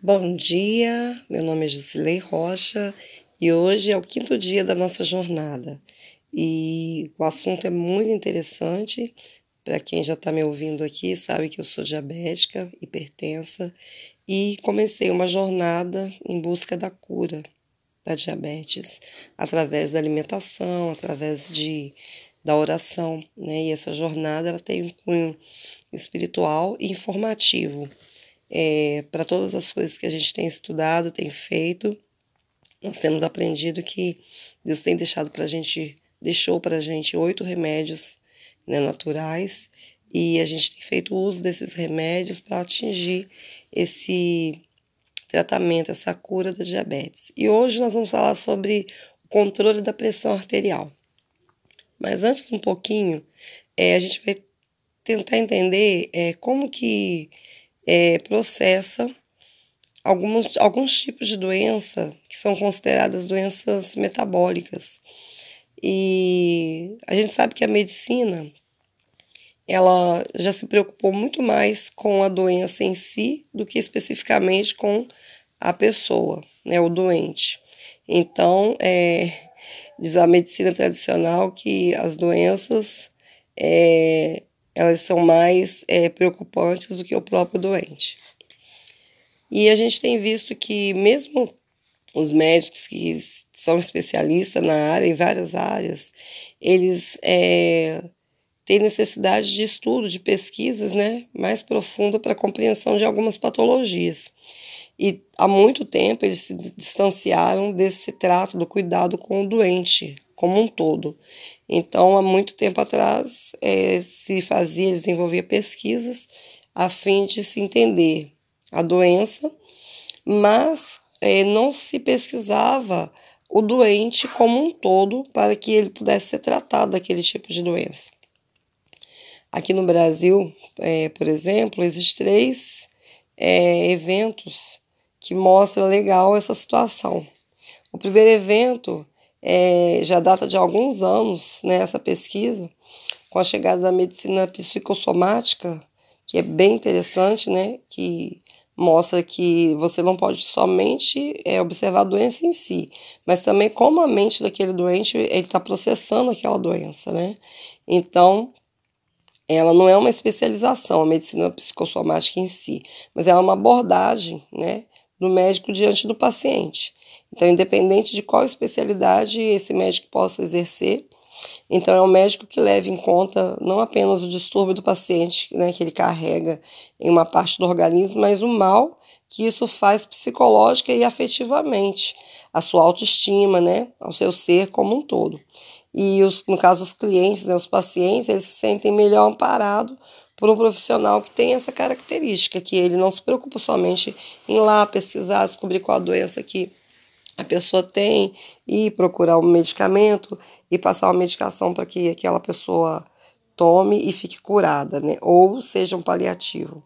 Bom dia, meu nome é Jusilei Rocha e hoje é o quinto dia da nossa jornada. E o assunto é muito interessante. Para quem já está me ouvindo aqui, sabe que eu sou diabética, hipertensa e comecei uma jornada em busca da cura da diabetes através da alimentação, através de da oração, né? E essa jornada ela tem um cunho espiritual e informativo é, para todas as coisas que a gente tem estudado, tem feito. Nós temos aprendido que Deus tem deixado para a gente, deixou para a gente oito remédios né, naturais e a gente tem feito uso desses remédios para atingir esse tratamento, essa cura da diabetes. E hoje nós vamos falar sobre o controle da pressão arterial. Mas antes um pouquinho, é, a gente vai tentar entender é, como que é, processa alguns, alguns tipos de doença que são consideradas doenças metabólicas. E a gente sabe que a medicina ela já se preocupou muito mais com a doença em si do que especificamente com a pessoa, né, o doente. Então, é, diz a medicina tradicional que as doenças é, elas são mais é, preocupantes do que o próprio doente. E a gente tem visto que mesmo os médicos que são especialistas na área, em várias áreas, eles é, têm necessidade de estudo, de pesquisas né, mais profunda para compreensão de algumas patologias. E há muito tempo eles se distanciaram desse trato do cuidado com o doente como um todo. Então, há muito tempo atrás, é, se fazia, desenvolvia pesquisas a fim de se entender a doença, mas é, não se pesquisava o doente como um todo para que ele pudesse ser tratado daquele tipo de doença. Aqui no Brasil, é, por exemplo, existem três é, eventos que mostram legal essa situação. O primeiro evento é, já data de alguns anos né, essa pesquisa, com a chegada da medicina psicossomática, que é bem interessante, né, que mostra que você não pode somente é, observar a doença em si, mas também como a mente daquele doente ele está processando aquela doença, né? Então, ela não é uma especialização, a medicina psicossomática em si, mas é uma abordagem, né, do médico diante do paciente. Então, independente de qual especialidade esse médico possa exercer, então é um médico que leva em conta não apenas o distúrbio do paciente, né, que ele carrega em uma parte do organismo, mas o mal que isso faz psicológica e afetivamente, a sua autoestima, né, ao seu ser como um todo. E os, no caso os clientes, né, os pacientes, eles se sentem melhor amparados por um profissional que tem essa característica, que ele não se preocupa somente em lá pesquisar, descobrir qual a doença que a pessoa tem e procurar um medicamento e passar uma medicação para que aquela pessoa tome e fique curada, né? Ou seja um paliativo.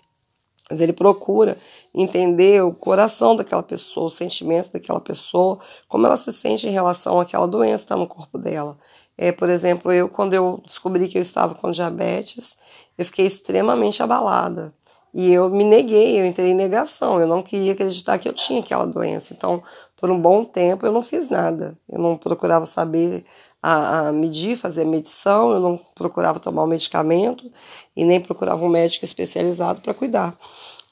Mas ele procura entender o coração daquela pessoa, o sentimento daquela pessoa, como ela se sente em relação àquela doença que está no corpo dela. É, por exemplo, eu, quando eu descobri que eu estava com diabetes, eu fiquei extremamente abalada. E eu me neguei, eu entrei em negação, eu não queria acreditar que eu tinha aquela doença. Então, por um bom tempo, eu não fiz nada. Eu não procurava saber a, a medir, fazer a medição, eu não procurava tomar o medicamento e nem procurava um médico especializado para cuidar.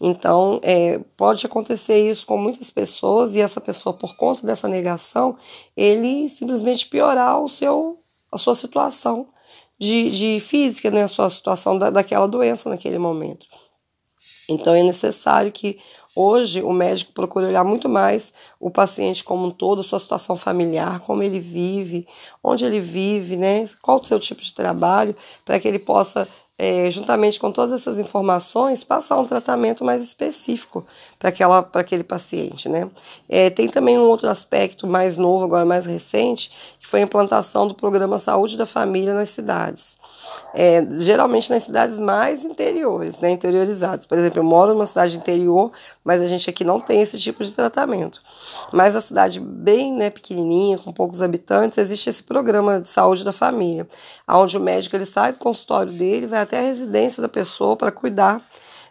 Então, é, pode acontecer isso com muitas pessoas e essa pessoa, por conta dessa negação, ele simplesmente piorar o seu, a sua situação de, de física, né, a sua situação da, daquela doença naquele momento. Então é necessário que hoje o médico procure olhar muito mais o paciente como um todo, sua situação familiar, como ele vive, onde ele vive, né? Qual o seu tipo de trabalho, para que ele possa é, juntamente com todas essas informações, passar um tratamento mais específico para aquele paciente. Né? É, tem também um outro aspecto mais novo, agora mais recente, que foi a implantação do programa Saúde da Família nas cidades é, geralmente nas cidades mais interiores, né, interiorizadas. Por exemplo, eu moro numa cidade interior, mas a gente aqui não tem esse tipo de tratamento. Mas a cidade bem né, pequenininha, com poucos habitantes, existe esse programa de saúde da família, onde o médico ele sai do consultório dele, vai até a residência da pessoa para cuidar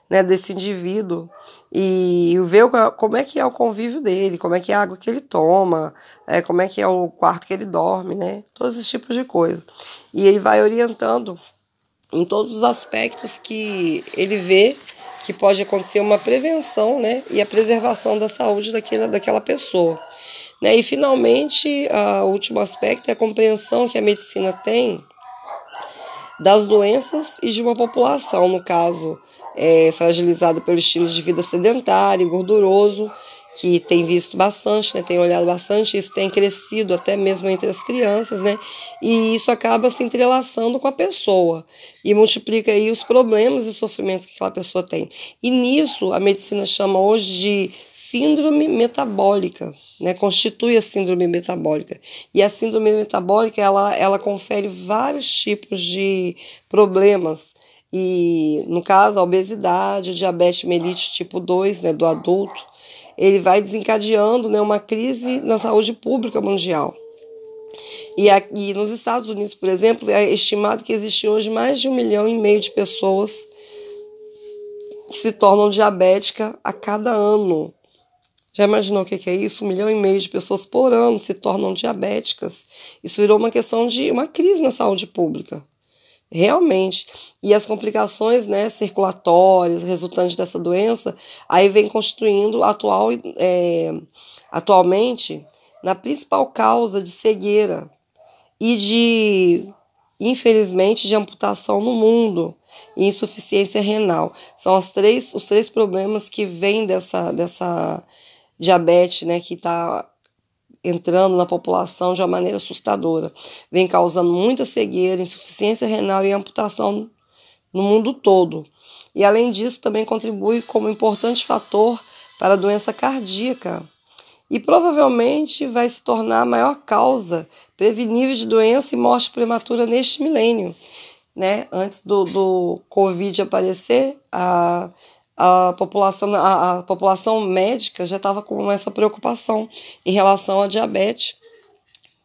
né, desse indivíduo e ver como é que é o convívio dele, como é que é a água que ele toma, é, como é que é o quarto que ele dorme, né? Todos esses tipos de coisa. E ele vai orientando em todos os aspectos que ele vê que pode acontecer uma prevenção, né? E a preservação da saúde daquela, daquela pessoa. Né? E finalmente, o último aspecto é a compreensão que a medicina tem das doenças e de uma população, no caso, é, fragilizada pelo estilo de vida sedentário e gorduroso, que tem visto bastante, né, tem olhado bastante, isso tem crescido até mesmo entre as crianças, né, e isso acaba se entrelaçando com a pessoa e multiplica aí os problemas e sofrimentos que aquela pessoa tem. E nisso a medicina chama hoje de síndrome metabólica, né? Constitui a síndrome metabólica. E a síndrome metabólica, ela, ela confere vários tipos de problemas. E, no caso, a obesidade, diabetes mellitus tipo 2, né, do adulto, ele vai desencadeando né, uma crise na saúde pública mundial. E aqui nos Estados Unidos, por exemplo, é estimado que existe hoje mais de um milhão e meio de pessoas que se tornam diabéticas a cada ano. Já imaginou o que é isso? Um milhão e meio de pessoas por ano se tornam diabéticas. Isso virou uma questão de uma crise na saúde pública. Realmente. E as complicações né, circulatórias resultantes dessa doença aí vem constituindo atual, é, atualmente na principal causa de cegueira e de, infelizmente, de amputação no mundo e insuficiência renal. São as três, os três problemas que vêm dessa, dessa diabetes, né, que está entrando na população de uma maneira assustadora. Vem causando muita cegueira, insuficiência renal e amputação no mundo todo. E além disso, também contribui como importante fator para a doença cardíaca. E provavelmente vai se tornar a maior causa prevenível de doença e morte prematura neste milênio. Né? Antes do, do Covid aparecer, a a população, a, a população médica já estava com essa preocupação em relação à diabetes,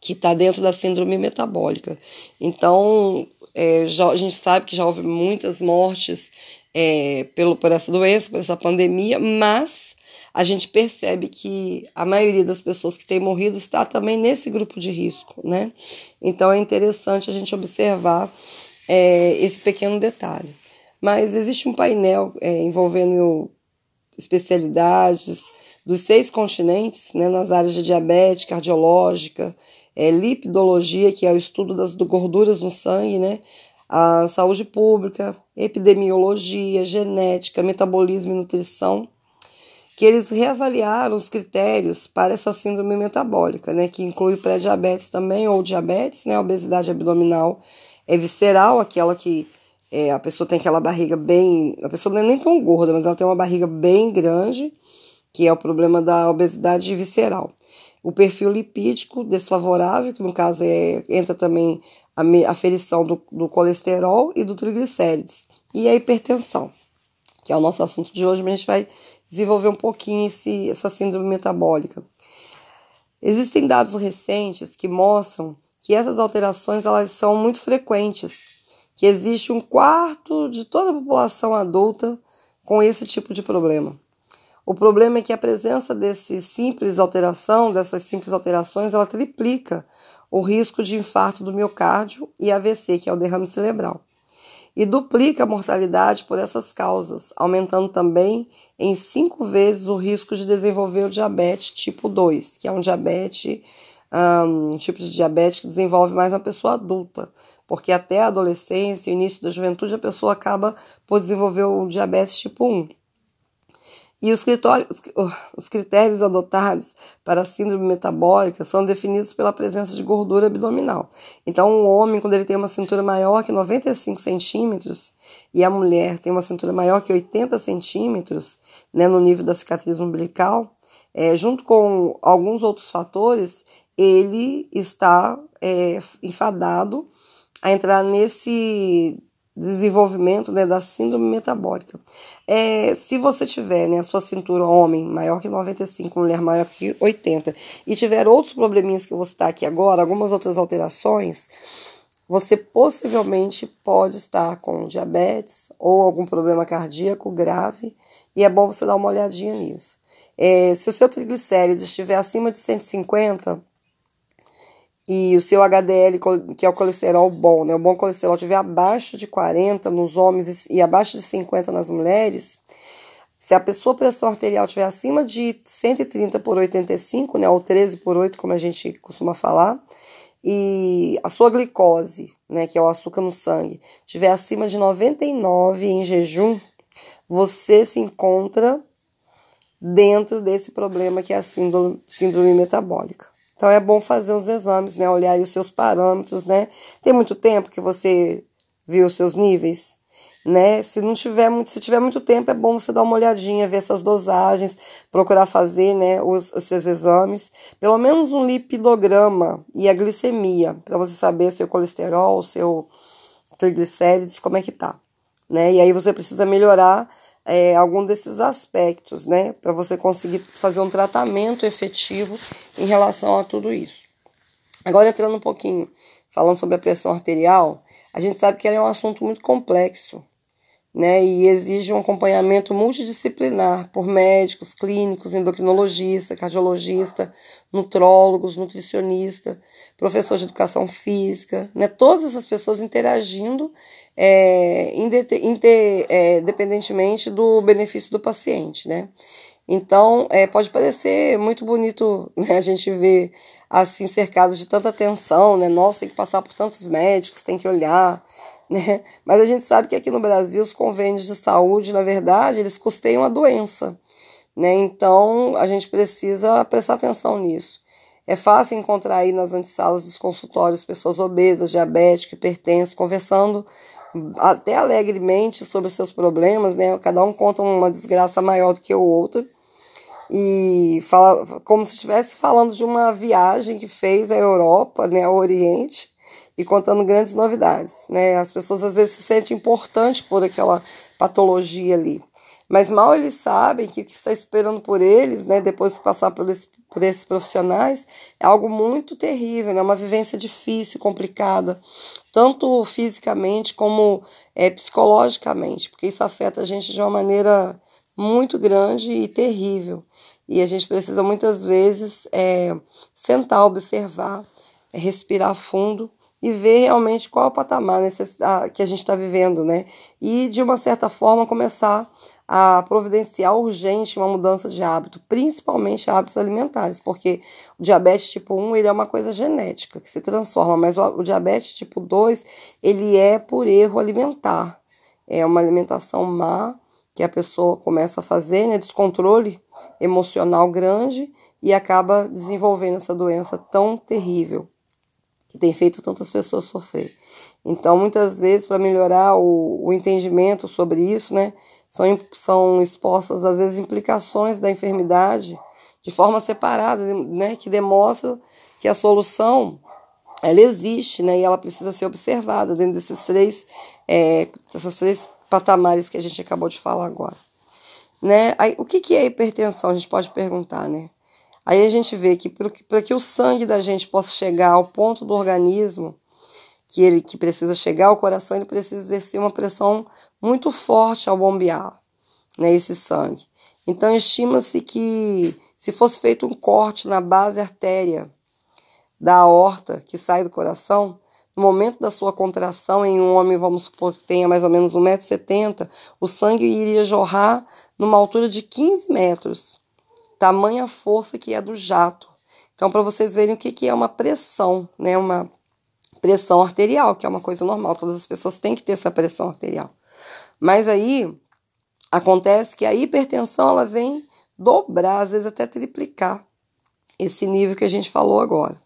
que está dentro da síndrome metabólica. Então, é, já, a gente sabe que já houve muitas mortes é, pelo, por essa doença, por essa pandemia, mas a gente percebe que a maioria das pessoas que têm morrido está também nesse grupo de risco, né? Então é interessante a gente observar é, esse pequeno detalhe. Mas existe um painel é, envolvendo especialidades dos seis continentes, né, nas áreas de diabetes, cardiológica, é, lipidologia, que é o estudo das gorduras no sangue, né, a saúde pública, epidemiologia, genética, metabolismo e nutrição, que eles reavaliaram os critérios para essa síndrome metabólica, né, que inclui pré-diabetes também, ou diabetes, né, obesidade abdominal é visceral, aquela que é, a pessoa tem aquela barriga bem. A pessoa não é nem tão gorda, mas ela tem uma barriga bem grande, que é o problema da obesidade visceral. O perfil lipídico desfavorável, que no caso é, entra também a aferição do, do colesterol e do triglicérides. E a hipertensão, que é o nosso assunto de hoje, mas a gente vai desenvolver um pouquinho esse, essa síndrome metabólica. Existem dados recentes que mostram que essas alterações elas são muito frequentes que existe um quarto de toda a população adulta com esse tipo de problema. O problema é que a presença desse simples alteração, dessas simples alterações, ela triplica o risco de infarto do miocárdio e AVC, que é o derrame cerebral. E duplica a mortalidade por essas causas, aumentando também em cinco vezes o risco de desenvolver o diabetes tipo 2, que é um diabetes, um tipo de diabetes que desenvolve mais na pessoa adulta, porque até a adolescência, o início da juventude, a pessoa acaba por desenvolver o diabetes tipo 1. E os critérios, os critérios adotados para a síndrome metabólica são definidos pela presença de gordura abdominal. Então, um homem, quando ele tem uma cintura maior que 95 centímetros e a mulher tem uma cintura maior que 80 centímetros, né, no nível da cicatriz umbilical, é, junto com alguns outros fatores, ele está é, enfadado a entrar nesse desenvolvimento né, da síndrome metabólica. É, se você tiver né, a sua cintura homem maior que 95, mulher maior que 80, e tiver outros probleminhas que eu vou citar aqui agora, algumas outras alterações, você possivelmente pode estar com diabetes ou algum problema cardíaco grave e é bom você dar uma olhadinha nisso. É, se o seu triglicérides estiver acima de 150 e o seu HDL, que é o colesterol bom, né, o bom colesterol, estiver abaixo de 40 nos homens e abaixo de 50 nas mulheres, se a pessoa pressão arterial estiver acima de 130 por 85, né, ou 13 por 8, como a gente costuma falar, e a sua glicose, né, que é o açúcar no sangue, estiver acima de 99 em jejum, você se encontra dentro desse problema que é a síndrome, síndrome metabólica. Então é bom fazer os exames, né, olhar os seus parâmetros, né? Tem muito tempo que você viu os seus níveis? né? Se não tiver muito, se tiver muito tempo, é bom você dar uma olhadinha, ver essas dosagens, procurar fazer, né, os, os seus exames, pelo menos um lipidograma e a glicemia, para você saber seu colesterol, seu triglicérides, como é que tá, né? E aí você precisa melhorar é, algum desses aspectos, né, para você conseguir fazer um tratamento efetivo em relação a tudo isso. Agora entrando um pouquinho, falando sobre a pressão arterial, a gente sabe que ela é um assunto muito complexo, né, e exige um acompanhamento multidisciplinar por médicos, clínicos, endocrinologista, cardiologista, nutrólogos, nutricionista, professor de educação física, né, todas essas pessoas interagindo é, independentemente é, do benefício do paciente, né. Então, é, pode parecer muito bonito né, a gente ver assim cercados de tanta atenção, né? Nossa, tem que passar por tantos médicos, tem que olhar, né? Mas a gente sabe que aqui no Brasil os convênios de saúde, na verdade, eles custeiam a doença, né? Então a gente precisa prestar atenção nisso. É fácil encontrar aí nas antessalas dos consultórios pessoas obesas, diabéticas, hipertensas, conversando até alegremente sobre seus problemas, né? Cada um conta uma desgraça maior do que o outro. E fala como se estivesse falando de uma viagem que fez à Europa, né, ao Oriente, e contando grandes novidades. Né? As pessoas às vezes se sentem importantes por aquela patologia ali. Mas mal eles sabem que o que está esperando por eles, né, depois de passar por, esse, por esses profissionais, é algo muito terrível, é né? uma vivência difícil, complicada, tanto fisicamente como é, psicologicamente, porque isso afeta a gente de uma maneira muito grande e terrível. E a gente precisa muitas vezes é, sentar, observar, é, respirar fundo e ver realmente qual é o patamar que a gente está vivendo, né? E de uma certa forma começar a providenciar urgente uma mudança de hábito, principalmente hábitos alimentares, porque o diabetes tipo 1 ele é uma coisa genética que se transforma, mas o, o diabetes tipo 2 ele é por erro alimentar. É uma alimentação má que a pessoa começa a fazer, né, descontrole emocional grande e acaba desenvolvendo essa doença tão terrível que tem feito tantas pessoas sofrer. Então, muitas vezes, para melhorar o, o, entendimento sobre isso, né, são, são expostas, às vezes, implicações da enfermidade de forma separada, né, que demonstra que a solução ela existe né, e ela precisa ser observada dentro desses três, é, três patamares que a gente acabou de falar agora. Né? Aí, o que, que é hipertensão? A gente pode perguntar, né? Aí a gente vê que para que o sangue da gente possa chegar ao ponto do organismo que ele que precisa chegar ao coração, ele precisa exercer uma pressão muito forte ao bombear né, esse sangue. Então estima-se que se fosse feito um corte na base artéria da aorta que sai do coração, no momento da sua contração em um homem, vamos supor que tenha mais ou menos 1,70m, o sangue iria jorrar numa altura de 15 metros tamanha força que é do jato. Então, para vocês verem o que, que é uma pressão, né? Uma pressão arterial, que é uma coisa normal, todas as pessoas têm que ter essa pressão arterial. Mas aí acontece que a hipertensão ela vem dobrar, às vezes até triplicar esse nível que a gente falou agora.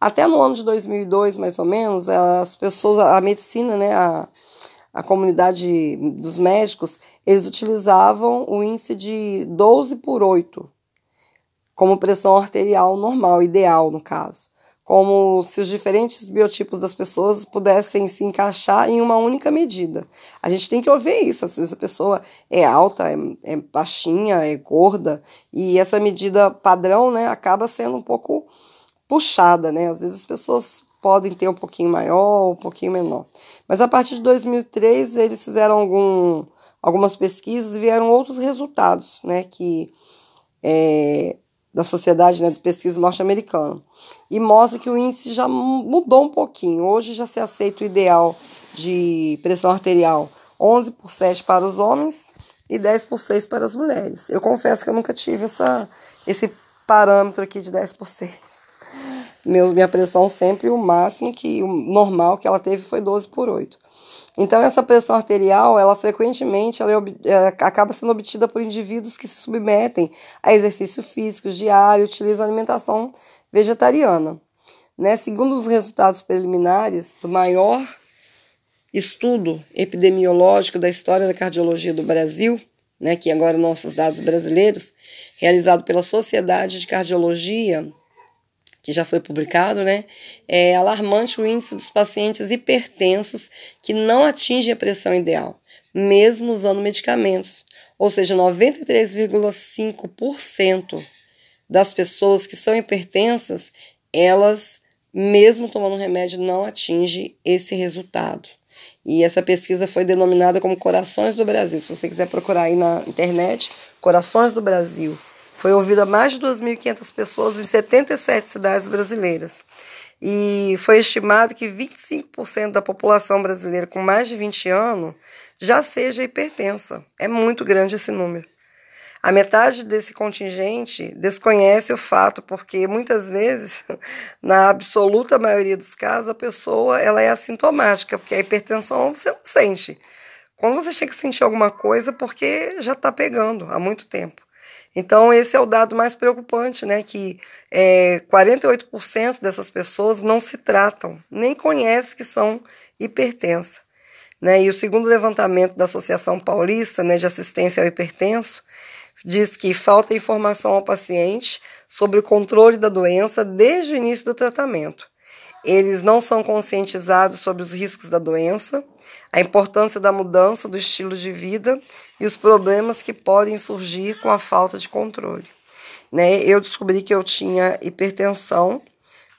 Até no ano de 2002, mais ou menos, as pessoas, a medicina, né, a, a comunidade dos médicos, eles utilizavam o índice de 12 por 8 como pressão arterial normal, ideal no caso. Como se os diferentes biotipos das pessoas pudessem se encaixar em uma única medida. A gente tem que ouvir isso. Às vezes a pessoa é alta, é, é baixinha, é gorda, e essa medida padrão né, acaba sendo um pouco puxada. Né? Às vezes as pessoas podem ter um pouquinho maior, um pouquinho menor. Mas a partir de 2003 eles fizeram algum, algumas pesquisas e vieram outros resultados, né, que é, da Sociedade né, de Pesquisa Norte-Americana. E mostra que o índice já mudou um pouquinho. Hoje já se aceita o ideal de pressão arterial 11 por 7 para os homens e 10 por 6 para as mulheres. Eu confesso que eu nunca tive essa, esse parâmetro aqui de 10 por 6. Meu, minha pressão sempre, o máximo que o normal que ela teve foi 12 por 8. Então, essa pressão arterial, ela frequentemente ela é, é, acaba sendo obtida por indivíduos que se submetem a exercício físico diário e utilizam alimentação vegetariana. Né? Segundo os resultados preliminares do maior estudo epidemiológico da história da cardiologia do Brasil, né, que agora nossos dados brasileiros, realizado pela Sociedade de Cardiologia que já foi publicado, né? É alarmante o índice dos pacientes hipertensos que não atingem a pressão ideal, mesmo usando medicamentos. Ou seja, 93,5% das pessoas que são hipertensas, elas, mesmo tomando remédio, não atingem esse resultado. E essa pesquisa foi denominada como Corações do Brasil. Se você quiser procurar aí na internet, Corações do Brasil foi ouvida mais de 2.500 pessoas em 77 cidades brasileiras. E foi estimado que 25% da população brasileira com mais de 20 anos já seja hipertensa. É muito grande esse número. A metade desse contingente desconhece o fato, porque muitas vezes, na absoluta maioria dos casos, a pessoa ela é assintomática, porque a hipertensão você não sente. Quando você chega a sentir alguma coisa, porque já está pegando há muito tempo. Então, esse é o dado mais preocupante, né? Que é, 48% dessas pessoas não se tratam, nem conhecem que são hipertensas. Né? E o segundo levantamento da Associação Paulista né, de Assistência ao Hipertenso diz que falta informação ao paciente sobre o controle da doença desde o início do tratamento. Eles não são conscientizados sobre os riscos da doença, a importância da mudança do estilo de vida e os problemas que podem surgir com a falta de controle. Né? Eu descobri que eu tinha hipertensão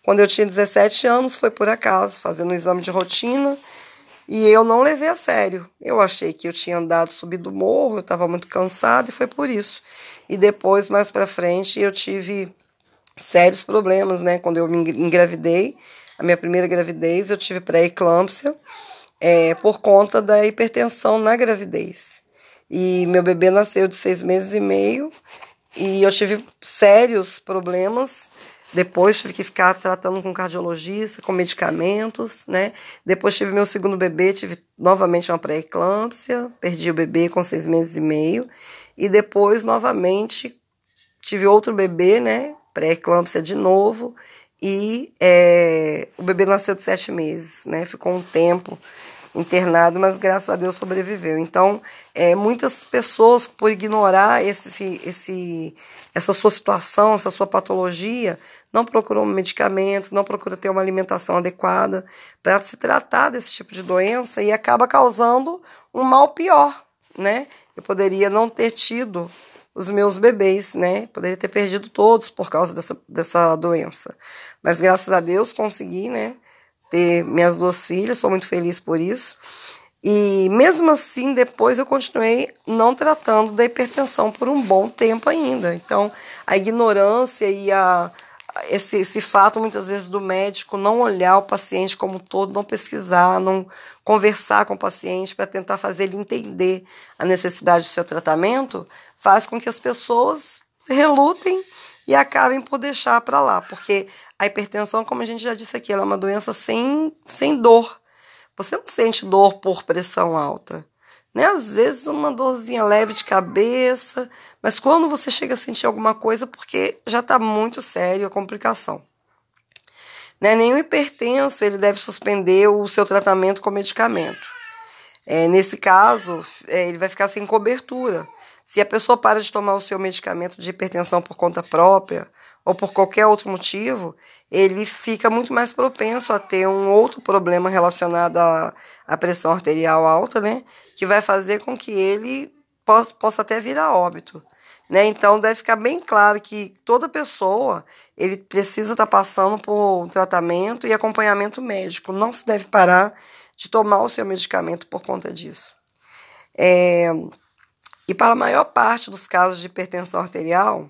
quando eu tinha 17 anos, foi por acaso, fazendo um exame de rotina, e eu não levei a sério. Eu achei que eu tinha andado, subido o morro, eu estava muito cansada e foi por isso. E depois, mais para frente, eu tive sérios problemas, né? Quando eu me engravidei, a minha primeira gravidez, eu tive pré-eclâmpsia é, por conta da hipertensão na gravidez. E meu bebê nasceu de seis meses e meio e eu tive sérios problemas. Depois tive que ficar tratando com cardiologista, com medicamentos, né? Depois tive meu segundo bebê, tive novamente uma pré-eclâmpsia, perdi o bebê com seis meses e meio. E depois, novamente, tive outro bebê, né? Pré-eclâmpsia de novo. E é, o bebê nasceu de sete meses, né? Ficou um tempo internado, mas graças a Deus sobreviveu. Então, é, muitas pessoas, por ignorar esse, esse, essa sua situação, essa sua patologia, não procuram medicamentos, não procuram ter uma alimentação adequada para se tratar desse tipo de doença e acaba causando um mal pior, né? Eu poderia não ter tido os meus bebês, né? Poderia ter perdido todos por causa dessa, dessa doença. Mas graças a Deus consegui, né? ter minhas duas filhas, sou muito feliz por isso. E mesmo assim, depois eu continuei não tratando da hipertensão por um bom tempo ainda. Então, a ignorância e a, esse, esse fato, muitas vezes, do médico não olhar o paciente como um todo, não pesquisar, não conversar com o paciente para tentar fazer ele entender a necessidade do seu tratamento, faz com que as pessoas relutem e acabem por deixar para lá, porque a hipertensão, como a gente já disse aqui, ela é uma doença sem, sem dor. Você não sente dor por pressão alta. Né? Às vezes uma dorzinha leve de cabeça, mas quando você chega a sentir alguma coisa, porque já está muito sério a complicação. Né? Nenhum hipertenso ele deve suspender o seu tratamento com medicamento. É, nesse caso, é, ele vai ficar sem cobertura. Se a pessoa para de tomar o seu medicamento de hipertensão por conta própria ou por qualquer outro motivo, ele fica muito mais propenso a ter um outro problema relacionado à, pressão arterial alta, né? Que vai fazer com que ele possa, possa até virar óbito. Né? Então deve ficar bem claro que toda pessoa ele precisa estar tá passando por tratamento e acompanhamento médico. Não se deve parar de tomar o seu medicamento por conta disso. É, e para a maior parte dos casos de hipertensão arterial,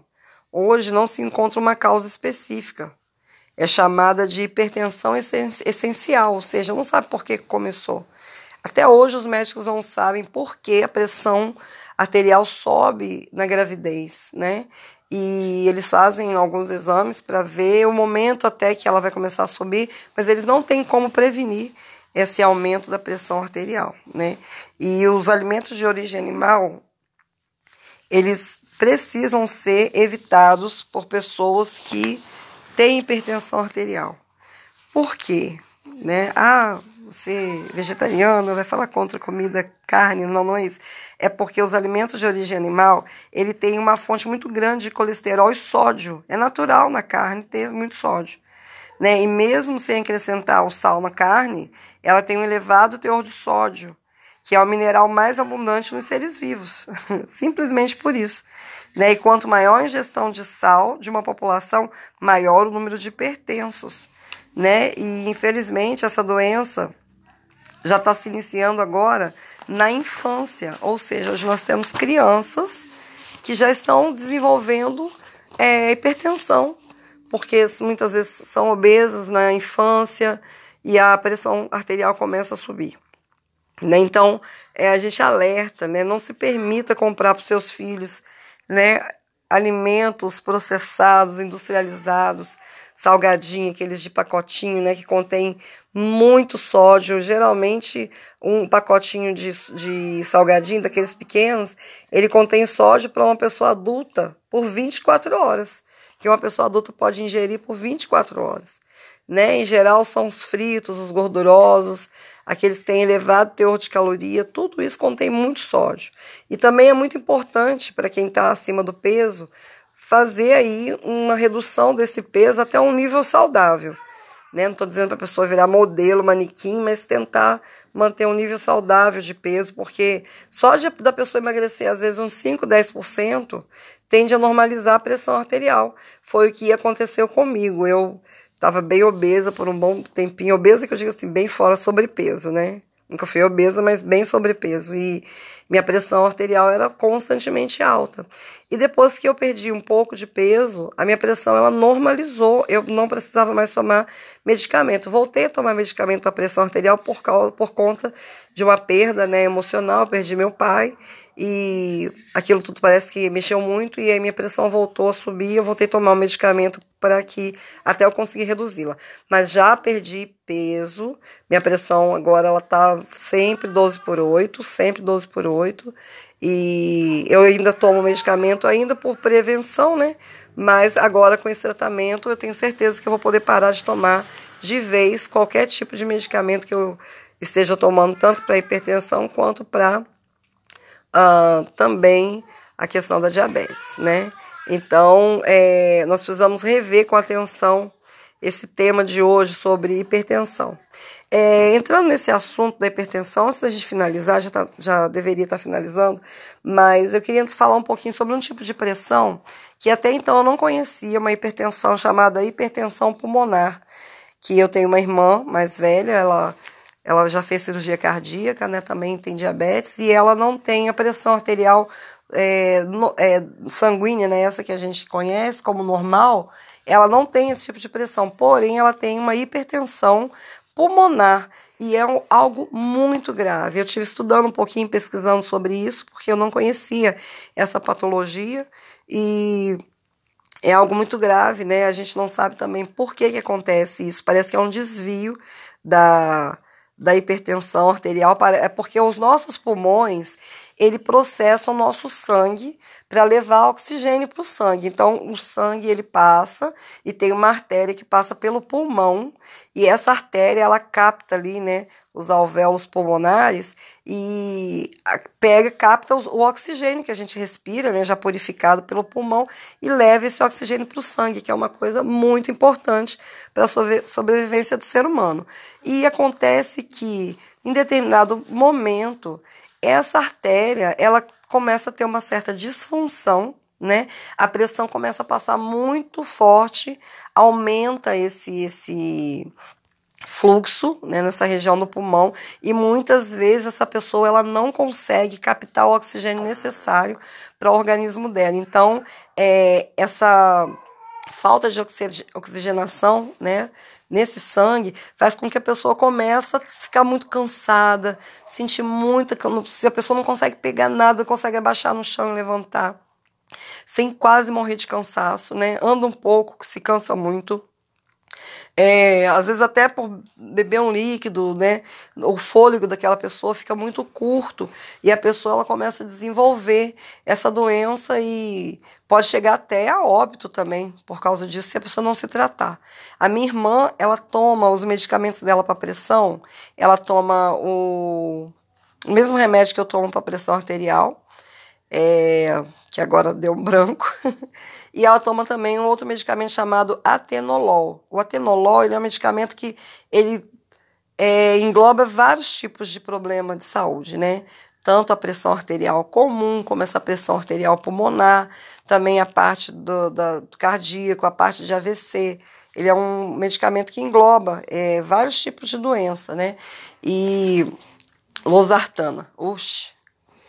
hoje não se encontra uma causa específica. É chamada de hipertensão essencial, ou seja, não sabe por que começou. Até hoje os médicos não sabem por que a pressão arterial sobe na gravidez, né? E eles fazem alguns exames para ver o momento até que ela vai começar a subir, mas eles não têm como prevenir esse aumento da pressão arterial, né? E os alimentos de origem animal, eles precisam ser evitados por pessoas que têm hipertensão arterial. Por quê? Né? Ah, você vegetariano vai falar contra comida, carne, não, não é isso. É porque os alimentos de origem animal, ele tem uma fonte muito grande de colesterol e sódio. É natural na carne ter muito sódio. Né? E mesmo sem acrescentar o sal na carne, ela tem um elevado teor de sódio, que é o mineral mais abundante nos seres vivos. Simplesmente por isso. Né? E quanto maior a ingestão de sal de uma população, maior o número de hipertensos né? E infelizmente essa doença já está se iniciando agora na infância, ou seja, hoje nós temos crianças que já estão desenvolvendo é, hipertensão, porque muitas vezes são obesas na infância e a pressão arterial começa a subir. Né? Então, é, a gente alerta, né? não se permita comprar para os seus filhos né, alimentos processados, industrializados, salgadinho, aqueles de pacotinho, né, que contém muito sódio. Geralmente, um pacotinho de, de salgadinho, daqueles pequenos, ele contém sódio para uma pessoa adulta por 24 horas, que uma pessoa adulta pode ingerir por 24 horas. Né? Em geral, são os fritos, os gordurosos, aqueles que têm elevado teor de caloria, tudo isso contém muito sódio. E também é muito importante para quem está acima do peso fazer aí uma redução desse peso até um nível saudável. Né? Não estou dizendo para a pessoa virar modelo, manequim, mas tentar manter um nível saudável de peso, porque só de, da pessoa emagrecer às vezes uns 5, 10%, tende a normalizar a pressão arterial. Foi o que aconteceu comigo. Eu estava bem obesa por um bom tempinho, obesa que eu digo assim, bem fora sobrepeso, né? Nunca fui obesa, mas bem sobrepeso. E minha pressão arterial era constantemente alta. E depois que eu perdi um pouco de peso, a minha pressão ela normalizou. Eu não precisava mais tomar medicamento. Voltei a tomar medicamento para pressão arterial por, causa, por conta de uma perda né, emocional. Perdi meu pai e aquilo tudo parece que mexeu muito e aí minha pressão voltou a subir. Eu voltei a tomar um medicamento para que até eu conseguir reduzi-la. Mas já perdi peso, minha pressão agora ela tá sempre 12 por 8, sempre 12 por 8. E eu ainda tomo medicamento ainda por prevenção, né? Mas agora com esse tratamento eu tenho certeza que eu vou poder parar de tomar de vez qualquer tipo de medicamento que eu esteja tomando, tanto para hipertensão quanto para uh, ah, também a questão da diabetes, né? Então, é, nós precisamos rever com atenção esse tema de hoje sobre hipertensão. É, entrando nesse assunto da hipertensão, antes da gente finalizar, já, tá, já deveria estar tá finalizando, mas eu queria falar um pouquinho sobre um tipo de pressão que até então eu não conhecia, uma hipertensão chamada hipertensão pulmonar, que eu tenho uma irmã mais velha, ela, ela já fez cirurgia cardíaca, né, também tem diabetes, e ela não tem a pressão arterial é, no, é, sanguínea, né, essa que a gente conhece como normal, ela não tem esse tipo de pressão, porém ela tem uma hipertensão pulmonar e é um, algo muito grave. Eu tive estudando um pouquinho, pesquisando sobre isso, porque eu não conhecia essa patologia e é algo muito grave, né? A gente não sabe também por que, que acontece isso. Parece que é um desvio da, da hipertensão arterial, é porque os nossos pulmões ele processa o nosso sangue para levar oxigênio para o sangue. Então, o sangue ele passa e tem uma artéria que passa pelo pulmão e essa artéria ela capta ali, né, os alvéolos pulmonares e pega, capta o oxigênio que a gente respira, né, já purificado pelo pulmão e leva esse oxigênio para o sangue, que é uma coisa muito importante para a sobrevivência do ser humano. E acontece que em determinado momento essa artéria ela começa a ter uma certa disfunção né? A pressão começa a passar muito forte, aumenta esse esse fluxo né, nessa região do pulmão e muitas vezes essa pessoa ela não consegue captar o oxigênio necessário para o organismo dela. Então, é, essa falta de oxigenação né, nesse sangue faz com que a pessoa comece a ficar muito cansada, sentir muita. Se a pessoa não consegue pegar nada, consegue abaixar no chão e levantar, sem quase morrer de cansaço, né? Anda um pouco, se cansa muito. É, às vezes até por beber um líquido, né, o fôlego daquela pessoa fica muito curto e a pessoa ela começa a desenvolver essa doença e pode chegar até a óbito também por causa disso se a pessoa não se tratar. A minha irmã, ela toma os medicamentos dela para pressão, ela toma o, mesmo remédio que eu tomo para pressão arterial, é, que agora deu um branco, e ela toma também um outro medicamento chamado atenolol. O atenolol ele é um medicamento que ele é, engloba vários tipos de problema de saúde, né? Tanto a pressão arterial comum, como essa pressão arterial pulmonar, também a parte do, da, do cardíaco, a parte de AVC. Ele é um medicamento que engloba é, vários tipos de doença, né? E losartana, uxe,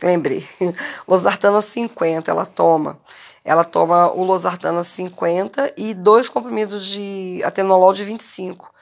lembrei. Losartana 50, ela toma. Ela toma o Losartana 50 e dois comprimidos de atenolol de 25.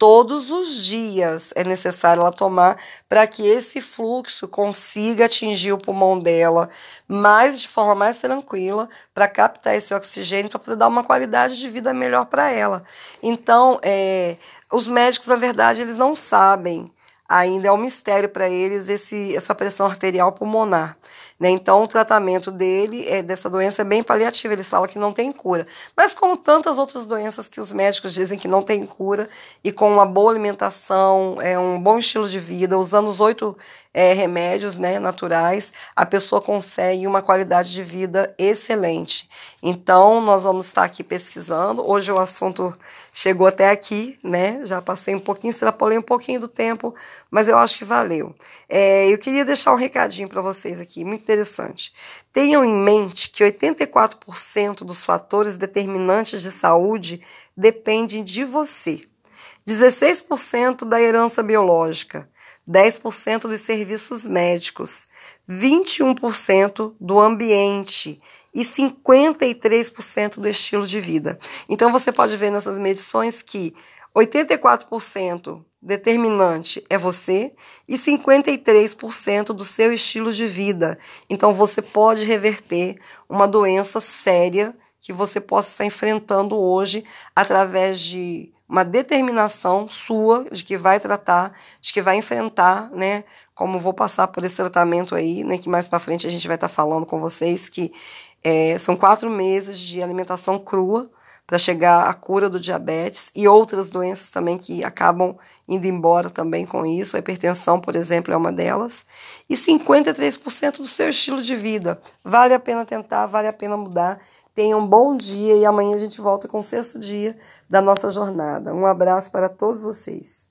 Todos os dias é necessário ela tomar para que esse fluxo consiga atingir o pulmão dela mais de forma mais tranquila, para captar esse oxigênio, para poder dar uma qualidade de vida melhor para ela. Então, é, os médicos, na verdade, eles não sabem ainda é um mistério para eles esse, essa pressão arterial pulmonar. Né? Então, o tratamento dele, é, dessa doença, é bem paliativo, eles falam que não tem cura. Mas, como tantas outras doenças que os médicos dizem que não tem cura, e com uma boa alimentação, é, um bom estilo de vida, usando os oito é, remédios né, naturais, a pessoa consegue uma qualidade de vida excelente. Então, nós vamos estar aqui pesquisando. Hoje o assunto chegou até aqui, né? Já passei um pouquinho, extrapolei um pouquinho do tempo, mas eu acho que valeu. É, eu queria deixar um recadinho para vocês aqui, muito interessante. Tenham em mente que 84% dos fatores determinantes de saúde dependem de você. 16% da herança biológica, 10% dos serviços médicos, 21% do ambiente e 53% do estilo de vida. Então você pode ver nessas medições que 84% determinante é você e 53% do seu estilo de vida. Então você pode reverter uma doença séria que você possa estar enfrentando hoje através de uma determinação sua de que vai tratar, de que vai enfrentar, né? Como vou passar por esse tratamento aí, né? Que mais para frente a gente vai estar falando com vocês que é, são quatro meses de alimentação crua para chegar à cura do diabetes e outras doenças também que acabam indo embora também com isso. A hipertensão, por exemplo, é uma delas. E 53% do seu estilo de vida. Vale a pena tentar, vale a pena mudar. Tenha um bom dia e amanhã a gente volta com o sexto dia da nossa jornada. Um abraço para todos vocês.